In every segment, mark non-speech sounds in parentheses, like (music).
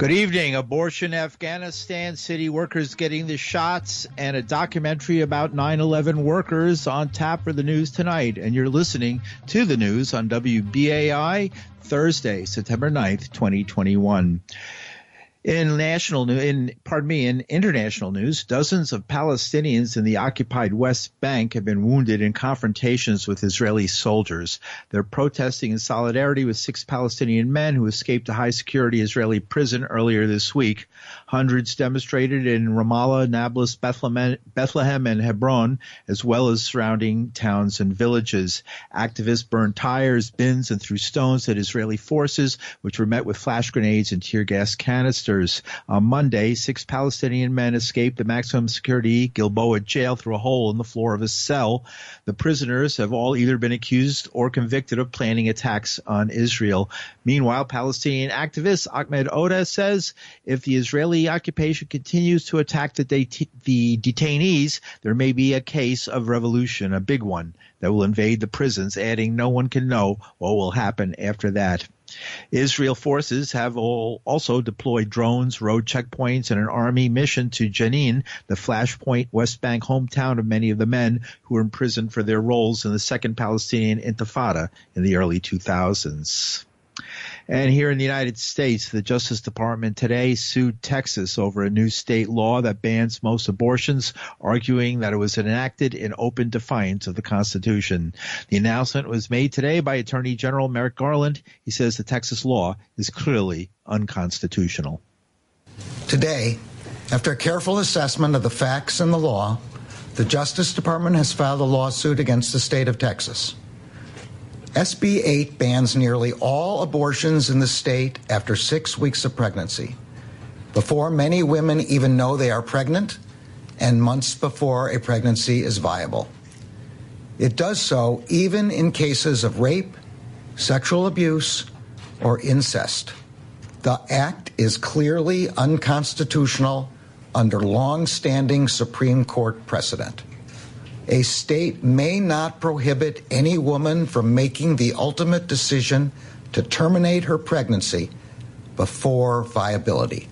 Good evening. Abortion Afghanistan, city workers getting the shots, and a documentary about 9 11 workers on tap for the news tonight. And you're listening to the news on WBAI Thursday, September 9th, 2021. In national in pardon me, in international news, dozens of Palestinians in the occupied West Bank have been wounded in confrontations with Israeli soldiers. They're protesting in solidarity with six Palestinian men who escaped a high security Israeli prison earlier this week. Hundreds demonstrated in Ramallah, Nablus, Bethlehem, and Hebron, as well as surrounding towns and villages. Activists burned tires, bins, and threw stones at Israeli forces, which were met with flash grenades and tear gas canisters. On Monday, six Palestinian men escaped the maximum security Gilboa jail through a hole in the floor of a cell. The prisoners have all either been accused or convicted of planning attacks on Israel. Meanwhile, Palestinian activist Ahmed Oda says if the Israeli occupation continues to attack the, the detainees, there may be a case of revolution, a big one, that will invade the prisons, adding no one can know what will happen after that. Israel forces have also deployed drones, road checkpoints, and an army mission to Jenin, the flashpoint West Bank hometown of many of the men who were imprisoned for their roles in the Second Palestinian Intifada in the early 2000s. And here in the United States, the Justice Department today sued Texas over a new state law that bans most abortions, arguing that it was enacted in open defiance of the Constitution. The announcement was made today by Attorney General Merrick Garland. He says the Texas law is clearly unconstitutional. Today, after a careful assessment of the facts and the law, the Justice Department has filed a lawsuit against the state of Texas. SB 8 bans nearly all abortions in the state after six weeks of pregnancy, before many women even know they are pregnant, and months before a pregnancy is viable. It does so even in cases of rape, sexual abuse, or incest. The act is clearly unconstitutional under long standing Supreme Court precedent a state may not prohibit any woman from making the ultimate decision to terminate her pregnancy before viability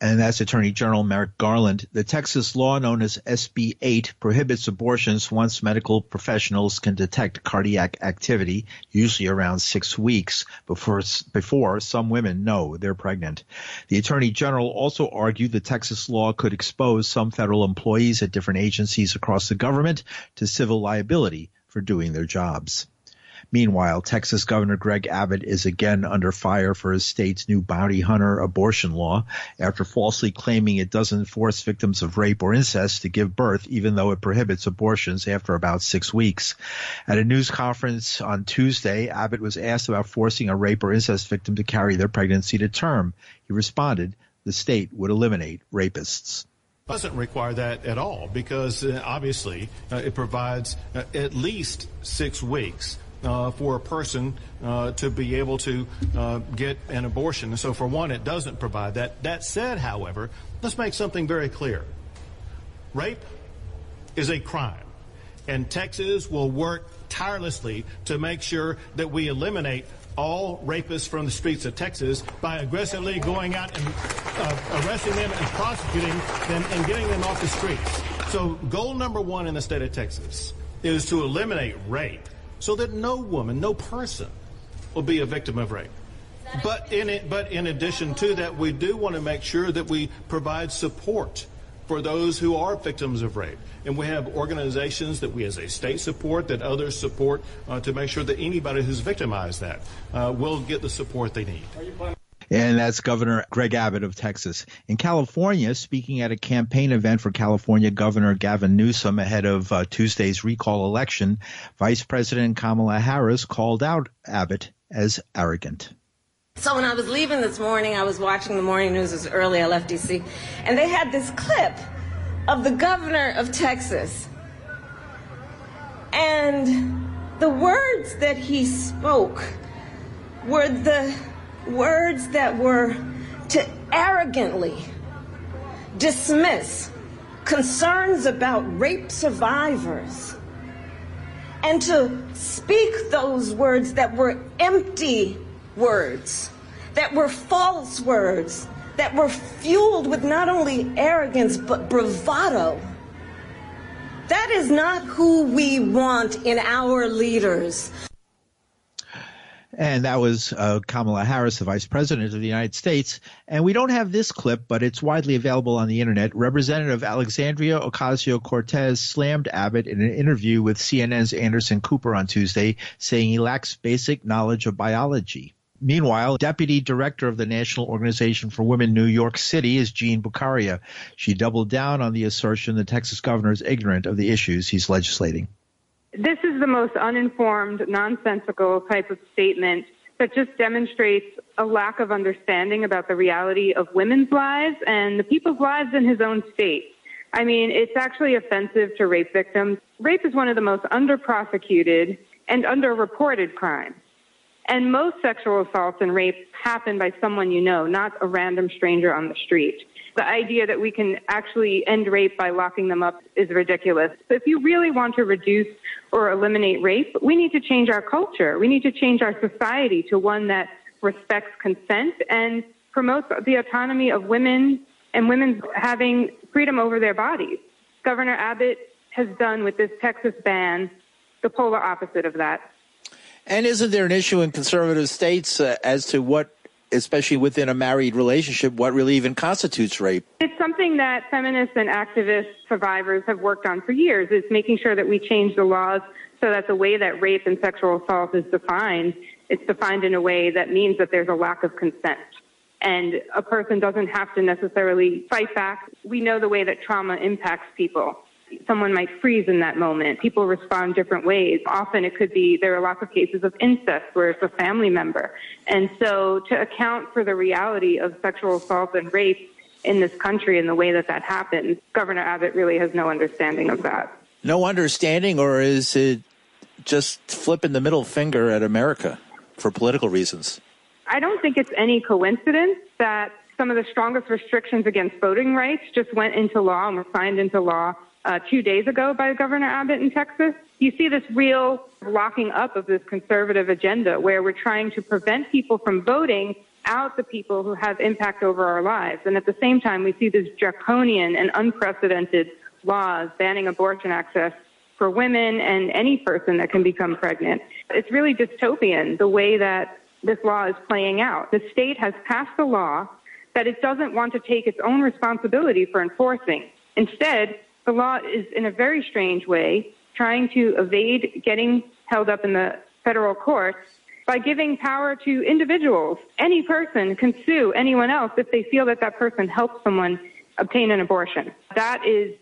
and that's Attorney General Merrick Garland. The Texas law known as SB 8 prohibits abortions once medical professionals can detect cardiac activity, usually around six weeks before, before some women know they're pregnant. The Attorney General also argued the Texas law could expose some federal employees at different agencies across the government to civil liability for doing their jobs. Meanwhile, Texas Governor Greg Abbott is again under fire for his state's new bounty hunter abortion law after falsely claiming it doesn't force victims of rape or incest to give birth, even though it prohibits abortions after about six weeks. At a news conference on Tuesday, Abbott was asked about forcing a rape or incest victim to carry their pregnancy to term. He responded, the state would eliminate rapists doesn't require that at all because uh, obviously uh, it provides uh, at least six weeks uh, for a person uh, to be able to uh, get an abortion. And so, for one, it doesn't provide that. That said, however, let's make something very clear rape is a crime, and Texas will work tirelessly to make sure that we eliminate all rapists from the streets of Texas by aggressively going out and uh, arresting them and prosecuting them and getting them off the streets. So, goal number one in the state of Texas is to eliminate rape so that no woman, no person will be a victim of rape. But in it, but in addition to that, we do want to make sure that we provide support for those who are victims of rape. And we have organizations that we as a state support, that others support, uh, to make sure that anybody who's victimized that uh, will get the support they need and that's Governor Greg Abbott of Texas. In California, speaking at a campaign event for California Governor Gavin Newsom ahead of uh, Tuesday's recall election, Vice President Kamala Harris called out Abbott as arrogant. So when I was leaving this morning, I was watching the morning news as early. I left DC, and they had this clip of the governor of Texas, and the words that he spoke were the words that were to arrogantly dismiss concerns about rape survivors and to speak those words that were empty words that were false words, that were fueled with not only arrogance but bravado. That is not who we want in our leaders. And that was uh, Kamala Harris, the Vice President of the United States. And we don't have this clip, but it's widely available on the internet. Representative Alexandria Ocasio Cortez slammed Abbott in an interview with CNN's Anderson Cooper on Tuesday, saying he lacks basic knowledge of biology. Meanwhile, Deputy Director of the National Organization for Women New York City is Jean Bucaria. She doubled down on the assertion the Texas governor is ignorant of the issues he's legislating. This is the most uninformed, nonsensical type of statement that just demonstrates a lack of understanding about the reality of women's lives and the people's lives in his own state. I mean, it's actually offensive to rape victims. Rape is one of the most under-prosecuted and under-reported crimes. And most sexual assaults and rapes happen by someone you know, not a random stranger on the street the idea that we can actually end rape by locking them up is ridiculous. So if you really want to reduce or eliminate rape, we need to change our culture. We need to change our society to one that respects consent and promotes the autonomy of women and women having freedom over their bodies. Governor Abbott has done with this Texas ban the polar opposite of that. And isn't there an issue in conservative states uh, as to what especially within a married relationship, what really even constitutes rape? It's something that feminists and activist survivors have worked on for years. It's making sure that we change the laws so that the way that rape and sexual assault is defined, it's defined in a way that means that there's a lack of consent. And a person doesn't have to necessarily fight back. We know the way that trauma impacts people someone might freeze in that moment. People respond different ways. Often it could be, there are lots of cases of incest where it's a family member. And so to account for the reality of sexual assault and rape in this country and the way that that happens, Governor Abbott really has no understanding of that. No understanding, or is it just flipping the middle finger at America for political reasons? I don't think it's any coincidence that some of the strongest restrictions against voting rights just went into law and were signed into law uh, two days ago by Governor Abbott in Texas, you see this real locking up of this conservative agenda where we're trying to prevent people from voting out the people who have impact over our lives. And at the same time, we see this draconian and unprecedented laws banning abortion access for women and any person that can become pregnant. It's really dystopian the way that this law is playing out. The state has passed a law that it doesn't want to take its own responsibility for enforcing. Instead, the law is, in a very strange way, trying to evade getting held up in the federal courts by giving power to individuals. Any person can sue anyone else if they feel that that person helped someone obtain an abortion. That is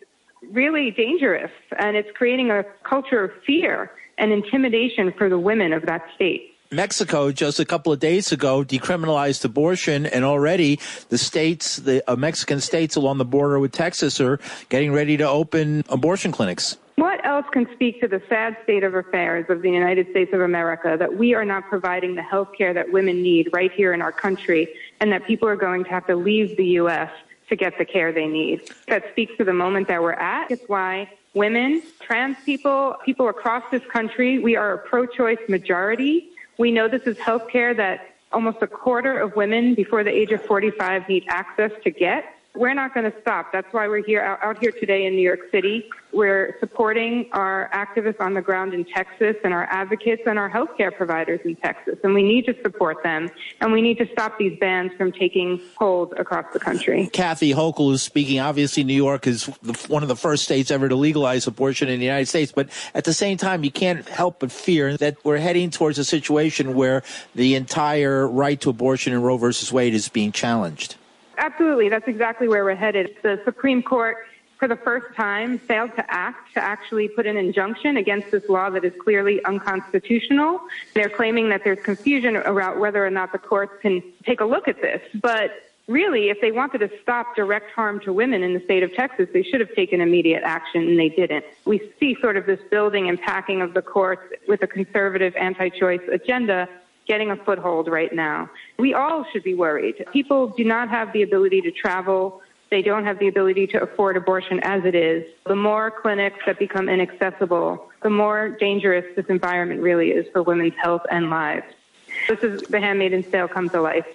really dangerous, and it's creating a culture of fear and intimidation for the women of that state. Mexico just a couple of days ago decriminalized abortion, and already the states, the uh, Mexican states along the border with Texas, are getting ready to open abortion clinics. What else can speak to the sad state of affairs of the United States of America that we are not providing the health care that women need right here in our country, and that people are going to have to leave the U.S. to get the care they need? That speaks to the moment that we're at. It's why women, trans people, people across this country, we are a pro choice majority. We know this is healthcare that almost a quarter of women before the age of 45 need access to get we're not going to stop. That's why we're here out, here today in New York City. We're supporting our activists on the ground in Texas and our advocates and our healthcare providers in Texas. And we need to support them. And we need to stop these bans from taking hold across the country. Kathy Hochul is speaking. Obviously, New York is one of the first states ever to legalize abortion in the United States. But at the same time, you can't help but fear that we're heading towards a situation where the entire right to abortion in Roe versus Wade is being challenged. Absolutely. That's exactly where we're headed. The Supreme Court, for the first time, failed to act to actually put an injunction against this law that is clearly unconstitutional. They're claiming that there's confusion about whether or not the courts can take a look at this. But really, if they wanted to stop direct harm to women in the state of Texas, they should have taken immediate action, and they didn't. We see sort of this building and packing of the courts with a conservative anti choice agenda getting a foothold right now. We all should be worried. People do not have the ability to travel. They don't have the ability to afford abortion as it is. The more clinics that become inaccessible, the more dangerous this environment really is for women's health and lives. This is The Handmaid's Tale comes to life.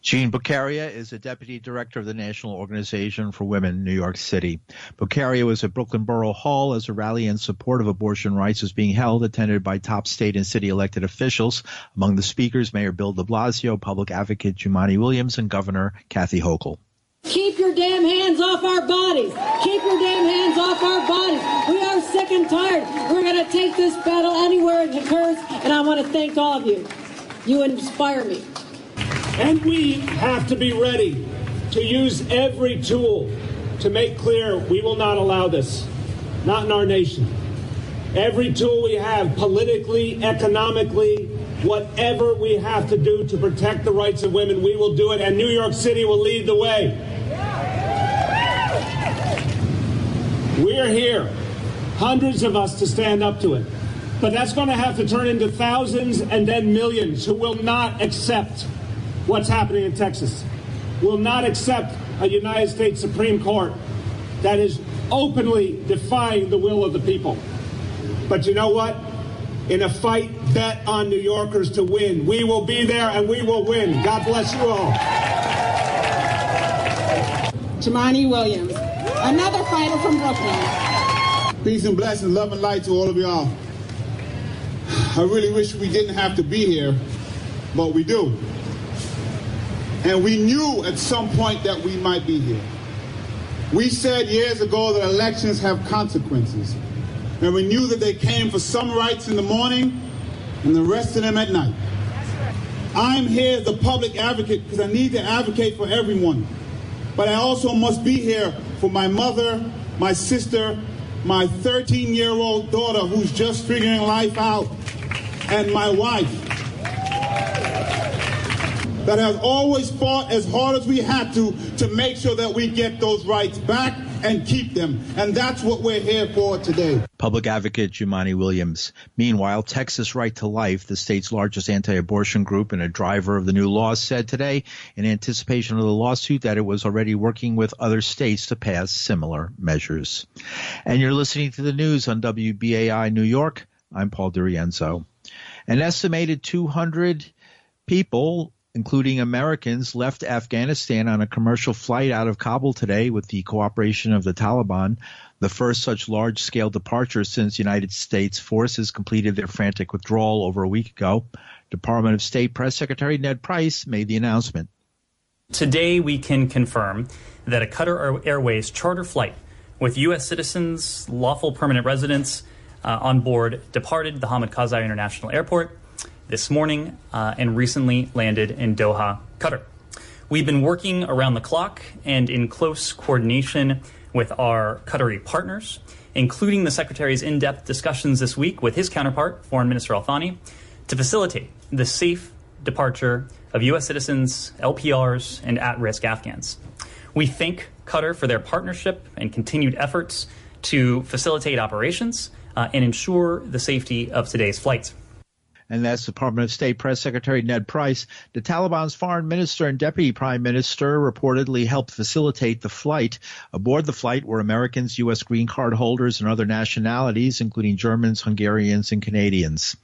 Jean Bucaria is a deputy director of the National Organization for Women in New York City. Bucaria was at Brooklyn Borough Hall as a rally in support of abortion rights was being held, attended by top state and city elected officials. Among the speakers, Mayor Bill de Blasio, Public Advocate Jumaane Williams, and Governor Kathy Hochul. Keep your damn hands off our bodies. Keep your damn hands off our bodies. We are sick and tired. We're going to take this battle anywhere it occurs, and I want to thank all of you. You inspire me. And we have to be ready to use every tool to make clear we will not allow this, not in our nation. Every tool we have, politically, economically, whatever we have to do to protect the rights of women, we will do it, and New York City will lead the way. We are here, hundreds of us, to stand up to it. But that's going to have to turn into thousands and then millions who will not accept what's happening in Texas, will not accept a United States Supreme Court that is openly defying the will of the people. But you know what? In a fight, bet on New Yorkers to win. We will be there and we will win. God bless you all. Jumaane Williams, another fighter from Brooklyn. Peace and blessings, love and light to all of y'all. I really wish we didn't have to be here, but we do. And we knew at some point that we might be here. We said years ago that elections have consequences. And we knew that they came for some rights in the morning and the rest of them at night. I'm here as a public advocate because I need to advocate for everyone. But I also must be here for my mother, my sister, my 13 year old daughter who's just figuring life out, and my wife that has always fought as hard as we had to to make sure that we get those rights back and keep them. And that's what we're here for today. Public Advocate Jumaane Williams. Meanwhile, Texas Right to Life, the state's largest anti-abortion group and a driver of the new law, said today in anticipation of the lawsuit that it was already working with other states to pass similar measures. And you're listening to the news on WBAI New York. I'm Paul DiRienzo. An estimated 200 people including Americans, left Afghanistan on a commercial flight out of Kabul today with the cooperation of the Taliban, the first such large scale departure since United States forces completed their frantic withdrawal over a week ago. Department of State Press Secretary Ned Price made the announcement. Today, we can confirm that a Qatar Airways charter flight with U.S. citizens, lawful permanent residents uh, on board departed the Hamid Karzai International Airport this morning uh, and recently landed in Doha, Qatar. We've been working around the clock and in close coordination with our Qatari partners, including the Secretary's in depth discussions this week with his counterpart, Foreign Minister Al Thani, to facilitate the safe departure of U.S. citizens, LPRs, and at risk Afghans. We thank Qatar for their partnership and continued efforts to facilitate operations uh, and ensure the safety of today's flights and that's Department of State Press Secretary Ned Price. The Taliban's foreign minister and deputy prime minister reportedly helped facilitate the flight. Aboard the flight were Americans, U.S. green card holders, and other nationalities, including Germans, Hungarians, and Canadians.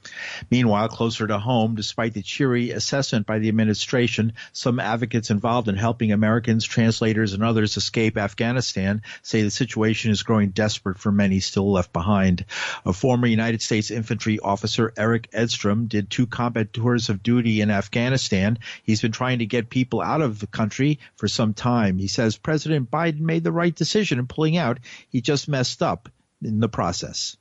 Meanwhile, closer to home, despite the cheery assessment by the administration, some advocates involved in helping Americans, translators, and others escape Afghanistan say the situation is growing desperate for many still left behind. A former United States infantry officer, Erik Edstrom, did two combat tours of duty in Afghanistan. He's been trying to get people out of the country for some time. He says President Biden made the right decision in pulling out. He just messed up in the process.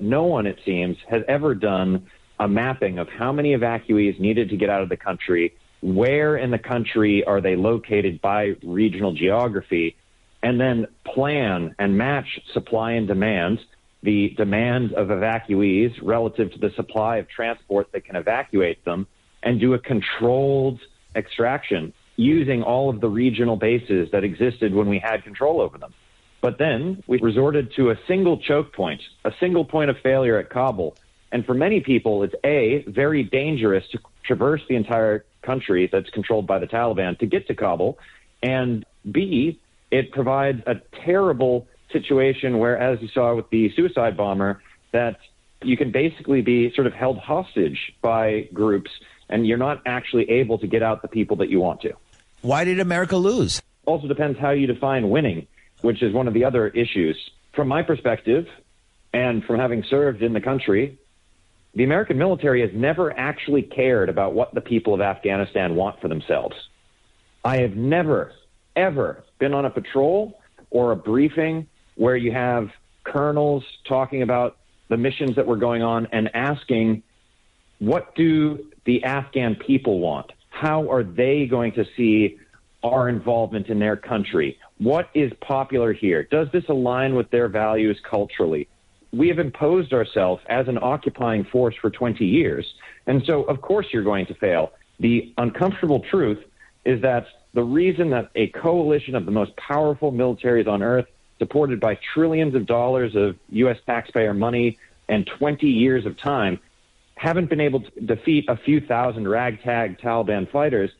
No one, it seems, has ever done a mapping of how many evacuees needed to get out of the country, where in the country are they located by regional geography, and then plan and match supply and demand the demand of evacuees relative to the supply of transport that can evacuate them and do a controlled extraction using all of the regional bases that existed when we had control over them. But then we resorted to a single choke point, a single point of failure at Kabul. And for many people, it's A, very dangerous to traverse the entire country that's controlled by the Taliban to get to Kabul. And B, it provides a terrible situation where, as you saw with the suicide bomber, that you can basically be sort of held hostage by groups and you're not actually able to get out the people that you want to. Why did America lose? Also depends how you define winning, which is one of the other issues. From my perspective, and from having served in the country, the American military has never actually cared about what the people of Afghanistan want for themselves. I have never, ever been on a patrol or a briefing where you have colonels talking about the missions that were going on and asking, what do the Afghan people want? How are they going to see our involvement in their country? What is popular here? Does this align with their values culturally? We have imposed ourselves as an occupying force for 20 years. And so, of course, you're going to fail. The uncomfortable truth is that the reason that a coalition of the most powerful militaries on earth, supported by trillions of dollars of U.S. taxpayer money and 20 years of time, haven't been able to defeat a few thousand ragtag Taliban fighters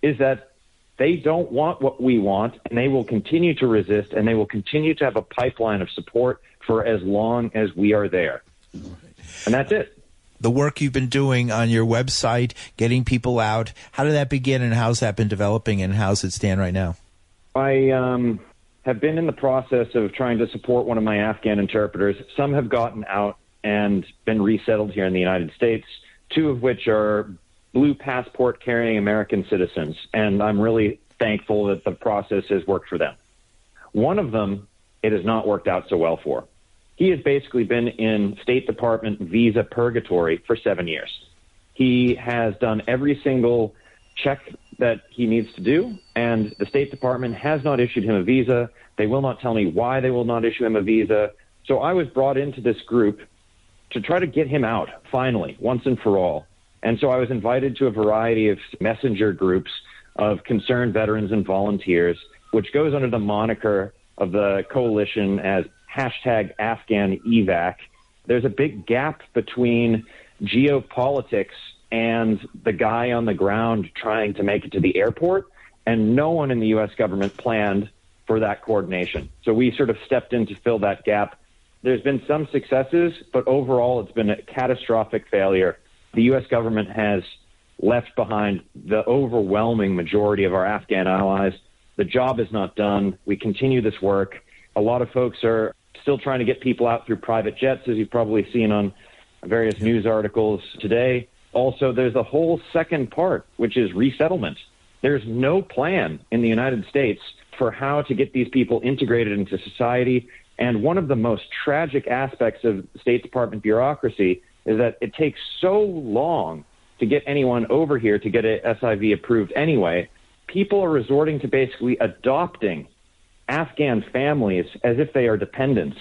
is that they don't want what we want, and they will continue to resist, and they will continue to have a pipeline of support for as long as we are there. And that's it. The work you've been doing on your website, getting people out, how did that begin, and how's that been developing, and how's it stand right now? I um, have been in the process of trying to support one of my Afghan interpreters. Some have gotten out and been resettled here in the United States, two of which are blue passport carrying American citizens. And I'm really thankful that the process has worked for them. One of them, it has not worked out so well for. He has basically been in State Department visa purgatory for seven years. He has done every single check that he needs to do, and the State Department has not issued him a visa. They will not tell me why they will not issue him a visa. So I was brought into this group to try to get him out finally, once and for all. And so I was invited to a variety of messenger groups of concerned veterans and volunteers, which goes under the moniker of the coalition as hashtag Afghan evac. There's a big gap between geopolitics and the guy on the ground trying to make it to the airport, and no one in the U.S. government planned for that coordination. So we sort of stepped in to fill that gap there's been some successes, but overall it's been a catastrophic failure. The U.S. government has left behind the overwhelming majority of our Afghan allies. The job is not done. We continue this work. A lot of folks are still trying to get people out through private jets, as you've probably seen on various news articles today. Also, there's a whole second part, which is resettlement. There's no plan in the United States for how to get these people integrated into society and one of the most tragic aspects of State Department bureaucracy is that it takes so long to get anyone over here to get a SIV approved anyway. People are resorting to basically adopting Afghan families as if they are dependents,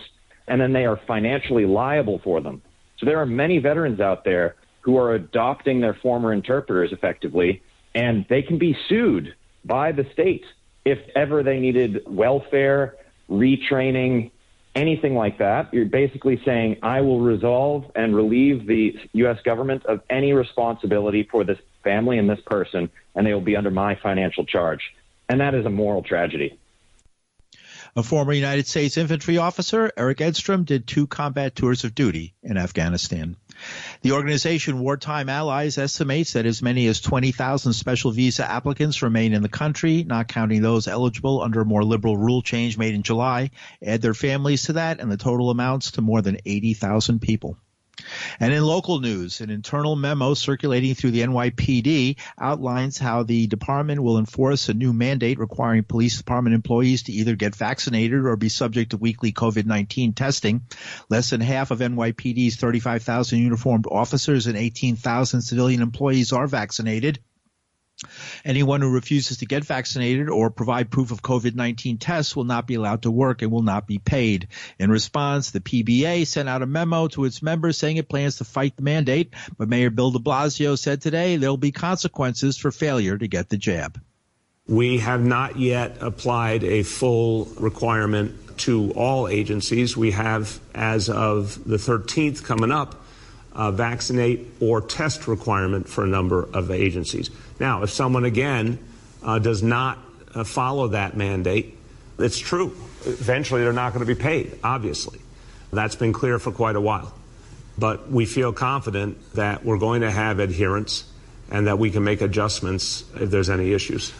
and then they are financially liable for them. So there are many veterans out there who are adopting their former interpreters effectively, and they can be sued by the state if ever they needed welfare, retraining, anything like that, you're basically saying, I will resolve and relieve the U.S. government of any responsibility for this family and this person, and they will be under my financial charge. And that is a moral tragedy. A former United States infantry officer, Erik Edstrom, did two combat tours of duty in Afghanistan. The organization Wartime Allies estimates that as many as 20,000 special visa applicants remain in the country, not counting those eligible under a more liberal rule change made in July. Add their families to that, and the total amounts to more than 80,000 people. And in local news, an internal memo circulating through the NYPD outlines how the department will enforce a new mandate requiring police department employees to either get vaccinated or be subject to weekly COVID-19 testing. Less than half of NYPD's 35,000 uniformed officers and 18,000 civilian employees are vaccinated. Anyone who refuses to get vaccinated or provide proof of COVID-19 tests will not be allowed to work and will not be paid. In response, the PBA sent out a memo to its members saying it plans to fight the mandate, but Mayor Bill de Blasio said today there will be consequences for failure to get the jab. We have not yet applied a full requirement to all agencies. We have, as of the 13th coming up, a vaccinate or test requirement for a number of agencies. Now, if someone again uh, does not uh, follow that mandate, it's true. Eventually, they're not going to be paid, obviously. That's been clear for quite a while. But we feel confident that we're going to have adherence and that we can make adjustments if there's any issues.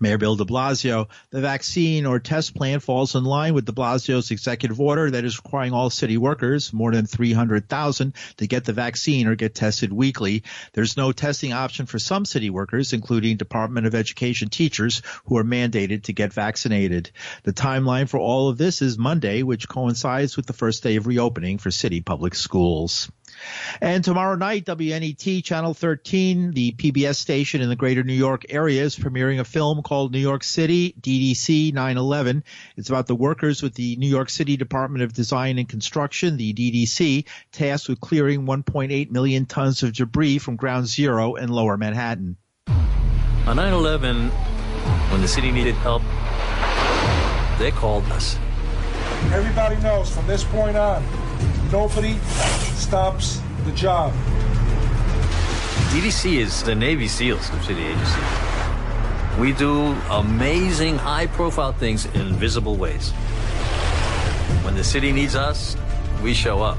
Mayor Bill de Blasio, the vaccine or test plan falls in line with de Blasio's executive order that is requiring all city workers, more than 300,000, to get the vaccine or get tested weekly. There's no testing option for some city workers, including Department of Education teachers who are mandated to get vaccinated. The timeline for all of this is Monday, which coincides with the first day of reopening for city public schools. And tomorrow night, WNET Channel 13, the PBS station in the greater New York area, is premiering a film called New York City DDC 911. It's about the workers with the New York City Department of Design and Construction, the DDC, tasked with clearing 1.8 million tons of debris from ground zero in lower Manhattan. On 9 11, when the city needed help, they called us. Everybody knows from this point on, nobody stops the job. DDC is the Navy SEALs of city agency. We do amazing, high profile things in invisible ways. When the city needs us, we show up.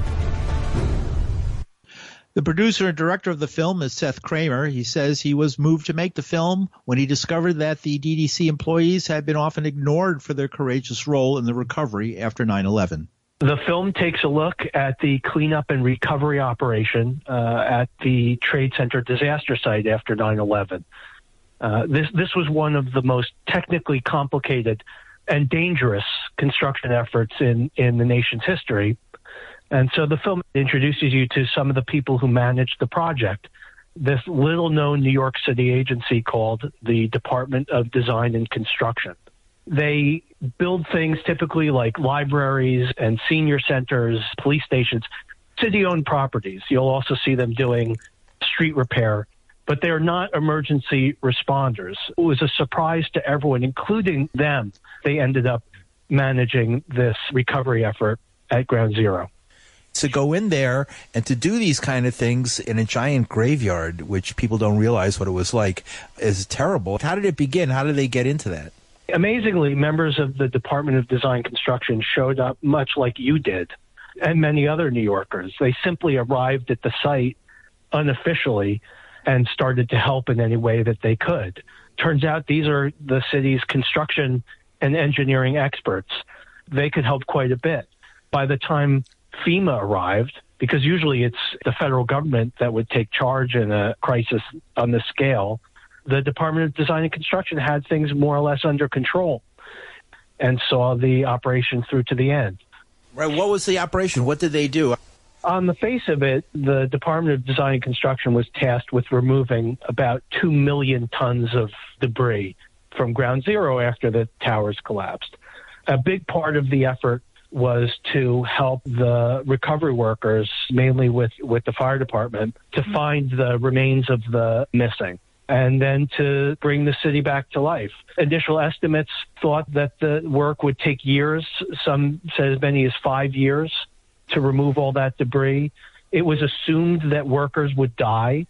The producer and director of the film is Seth Kramer. He says he was moved to make the film when he discovered that the DDC employees had been often ignored for their courageous role in the recovery after 9 11. The film takes a look at the cleanup and recovery operation uh, at the Trade Center disaster site after 9 11. Uh, this, this was one of the most technically complicated and dangerous construction efforts in, in the nation's history. And so the film introduces you to some of the people who managed the project. This little known New York City agency called the Department of Design and Construction. They build things typically like libraries and senior centers, police stations, city owned properties. You'll also see them doing street repair, but they're not emergency responders. It was a surprise to everyone, including them. They ended up managing this recovery effort at Ground Zero to go in there and to do these kind of things in a giant graveyard, which people don't realize what it was like, is terrible. How did it begin? How did they get into that? Amazingly, members of the Department of Design Construction showed up much like you did and many other New Yorkers. They simply arrived at the site unofficially and started to help in any way that they could. Turns out these are the city's construction and engineering experts. They could help quite a bit. By the time FEMA arrived, because usually it's the federal government that would take charge in a crisis on this scale, the Department of Design and Construction had things more or less under control and saw the operation through to the end. Right. What was the operation? What did they do? On the face of it, the Department of Design and Construction was tasked with removing about 2 million tons of debris from ground zero after the towers collapsed. A big part of the effort was to help the recovery workers, mainly with, with the fire department, to mm-hmm. find the remains of the missing and then to bring the city back to life. Initial estimates thought that the work would take years, some said as many as five years to remove all that debris. It was assumed that workers would die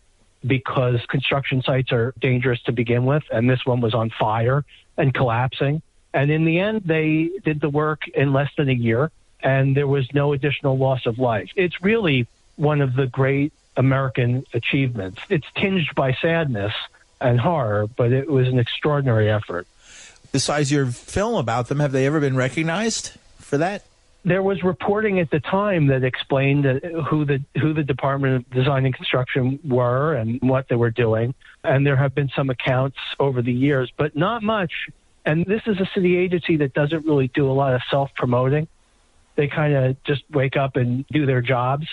because construction sites are dangerous to begin with, and this one was on fire and collapsing. And in the end, they did the work in less than a year, and there was no additional loss of life. It's really one of the great American achievements. It's tinged by sadness and horror, but it was an extraordinary effort. Besides your film about them, have they ever been recognized for that? There was reporting at the time that explained uh, who the who the Department of Design and Construction were and what they were doing, and there have been some accounts over the years, but not much. And this is a city agency that doesn't really do a lot of self promoting. They kind of just wake up and do their jobs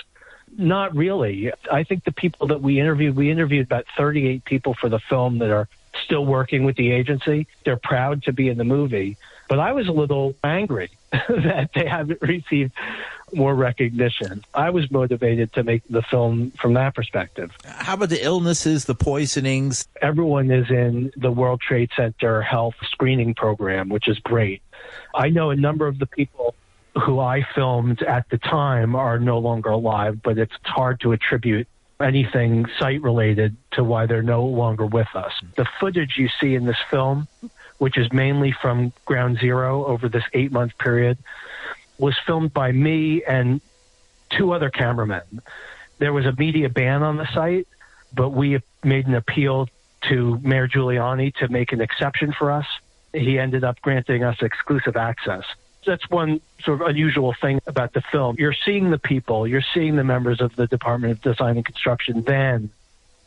not really. I think the people that we interviewed, we interviewed about 38 people for the film that are still working with the agency. They're proud to be in the movie. But I was a little angry (laughs) that they haven't received more recognition. I was motivated to make the film from that perspective. How about the illnesses, the poisonings? Everyone is in the World Trade Center health screening program, which is great. I know a number of the people who I filmed at the time are no longer alive, but it's hard to attribute anything site related to why they're no longer with us. The footage you see in this film, which is mainly from ground zero over this eight month period, was filmed by me and two other cameramen. There was a media ban on the site, but we made an appeal to Mayor Giuliani to make an exception for us. He ended up granting us exclusive access. That's one sort of unusual thing about the film. You're seeing the people, you're seeing the members of the Department of Design and Construction then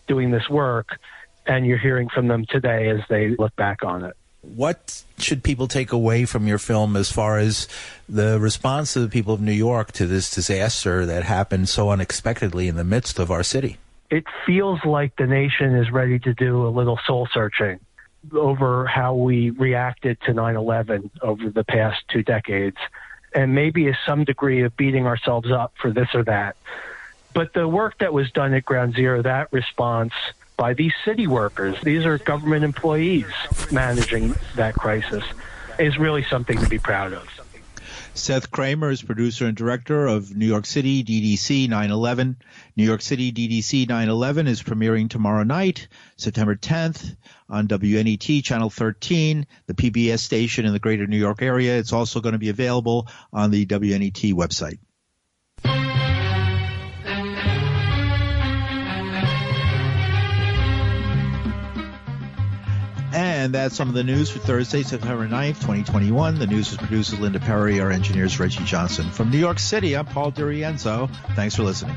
doing this work, and you're hearing from them today as they look back on it. What should people take away from your film as far as the response of the people of New York to this disaster that happened so unexpectedly in the midst of our city? It feels like the nation is ready to do a little soul searching over how we reacted to 9 11 over the past two decades, and maybe is some degree of beating ourselves up for this or that. But the work that was done at Ground Zero, that response by these city workers, these are government employees managing that crisis, is really something to be proud of. Seth Kramer is producer and director of New York City DDC 911. New York City DDC 911 is premiering tomorrow night, September 10th, on WNET Channel 13, the PBS station in the greater New York area. It's also going to be available on the WNET website. And that's some of the news for Thursday, September 9th, 2021. The news was produced by Linda Perry. Our engineers Reggie Johnson. From New York City, I'm Paul DiRienzo. Thanks for listening.